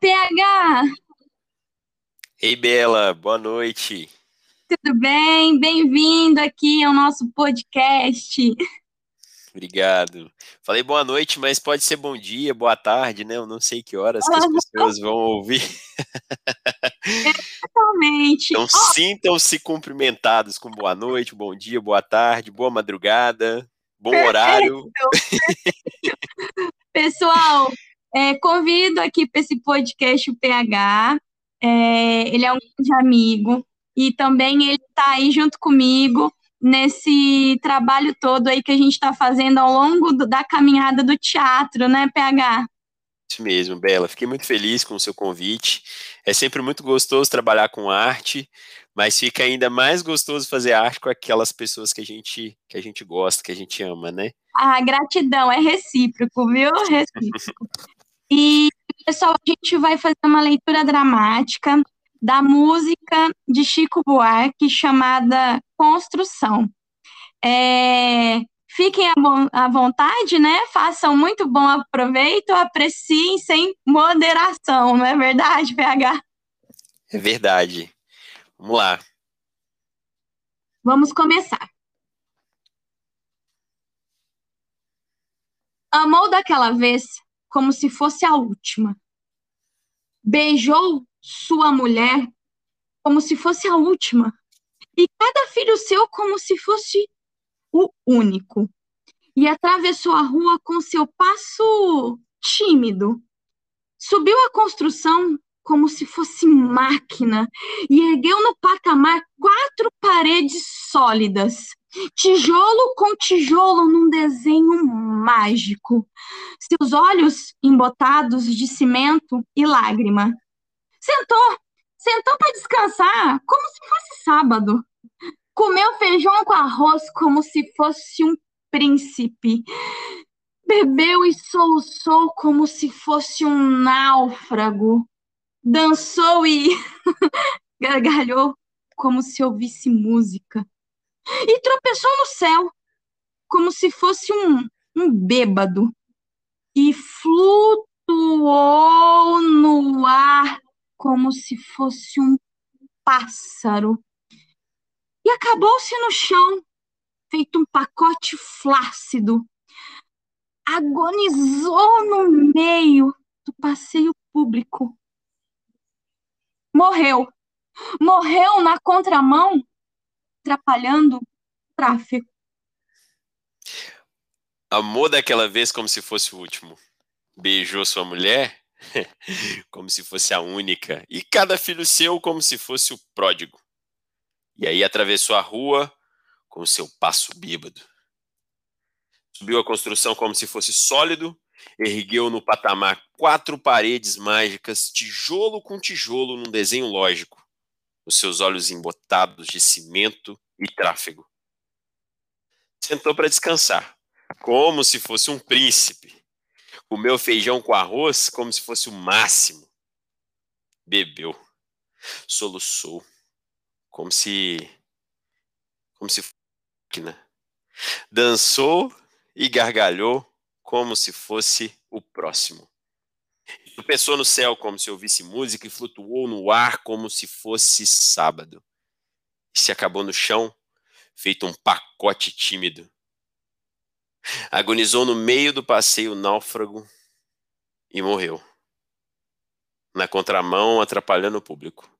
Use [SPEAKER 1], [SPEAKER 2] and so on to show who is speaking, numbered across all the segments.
[SPEAKER 1] PH!
[SPEAKER 2] Ei, Bela, boa noite.
[SPEAKER 1] Tudo bem? Bem-vindo aqui ao nosso podcast.
[SPEAKER 2] Obrigado. Falei boa noite, mas pode ser bom dia, boa tarde, né? Eu não sei que horas que as pessoas vão ouvir.
[SPEAKER 1] Exatamente.
[SPEAKER 2] Então oh. sintam-se cumprimentados com boa noite, bom dia, boa tarde, boa madrugada, bom Perfeito. horário.
[SPEAKER 1] Pessoal, é, convido aqui para esse podcast o PH. É, ele é um grande amigo e também ele está aí junto comigo nesse trabalho todo aí que a gente está fazendo ao longo do, da caminhada do teatro, né, PH?
[SPEAKER 2] Isso mesmo, Bela. Fiquei muito feliz com o seu convite. É sempre muito gostoso trabalhar com arte, mas fica ainda mais gostoso fazer arte com aquelas pessoas que a gente que a gente gosta, que a gente ama, né?
[SPEAKER 1] Ah, gratidão, é recíproco, viu? Recíproco. E, pessoal, a gente vai fazer uma leitura dramática da música de Chico Buarque chamada Construção. É, fiquem à vontade, né? Façam muito bom aproveito, apreciem sem moderação, não é verdade, PH?
[SPEAKER 2] É verdade. Vamos lá.
[SPEAKER 1] Vamos começar. Amou daquela vez como se fosse a última. Beijou sua mulher como se fosse a última. E cada filho seu como se fosse o único. E atravessou a rua com seu passo tímido. Subiu a construção como se fosse máquina e ergueu no patamar quatro paredes sólidas tijolo com tijolo num desenho mágico, seus olhos embotados de cimento e lágrima. Sentou, sentou para descansar, como se fosse sábado. Comeu feijão com arroz como se fosse um príncipe. Bebeu e soluçou como se fosse um náufrago. Dançou e gargalhou como se ouvisse música e tropeçou no céu, como se fosse um, um bêbado, e flutuou no ar como se fosse um pássaro. E acabou-se no chão, feito um pacote flácido. Agonizou no meio do passeio público. Morreu. Morreu na contramão atrapalhando o tráfego.
[SPEAKER 2] Amou daquela vez como se fosse o último. Beijou sua mulher como se fosse a única. E cada filho seu como se fosse o pródigo. E aí atravessou a rua com seu passo bêbado. Subiu a construção como se fosse sólido, ergueu no patamar quatro paredes mágicas, tijolo com tijolo num desenho lógico os seus olhos embotados de cimento e tráfego. Sentou para descansar, como se fosse um príncipe. Comeu feijão com arroz como se fosse o máximo. Bebeu, soluçou, como se como se fosse dançou e gargalhou como se fosse o próximo. Tropeçou no céu como se ouvisse música e flutuou no ar como se fosse sábado. E se acabou no chão, feito um pacote tímido. Agonizou no meio do passeio náufrago e morreu. Na contramão, atrapalhando o público.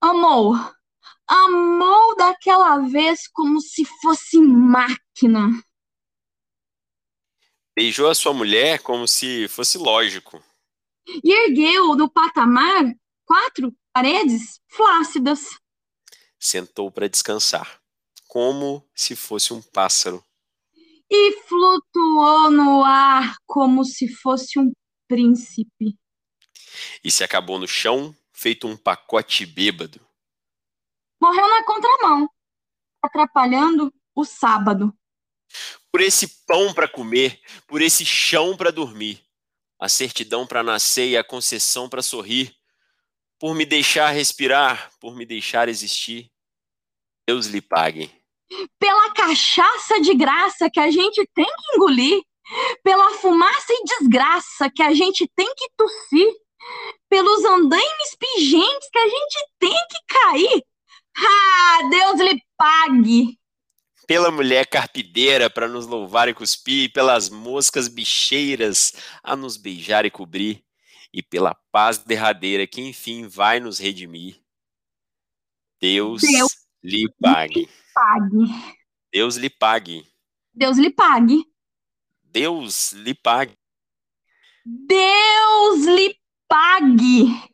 [SPEAKER 1] Amou. Amou daquela vez como se fosse máquina
[SPEAKER 2] Beijou a sua mulher como se fosse lógico.
[SPEAKER 1] E ergueu no patamar quatro paredes flácidas.
[SPEAKER 2] Sentou para descansar, como se fosse um pássaro.
[SPEAKER 1] E flutuou no ar como se fosse um príncipe.
[SPEAKER 2] E se acabou no chão, feito um pacote bêbado.
[SPEAKER 1] Morreu na contramão, atrapalhando o sábado
[SPEAKER 2] por esse pão para comer, por esse chão para dormir, a certidão para nascer e a concessão para sorrir, por me deixar respirar, por me deixar existir. Deus lhe pague.
[SPEAKER 1] Pela cachaça de graça que a gente tem que engolir, pela fumaça e desgraça que a gente tem que tossir, pelos andaimes pingentes que a gente tem que cair. Ah, Deus lhe pague!
[SPEAKER 2] Pela mulher carpideira para nos louvar e cuspir, pelas moscas bicheiras a nos beijar e cobrir, e pela paz derradeira que enfim vai nos redimir. Deus, Deus lhe pague.
[SPEAKER 1] pague.
[SPEAKER 2] Deus lhe pague.
[SPEAKER 1] Deus lhe pague.
[SPEAKER 2] Deus lhe pague.
[SPEAKER 1] Deus lhe pague.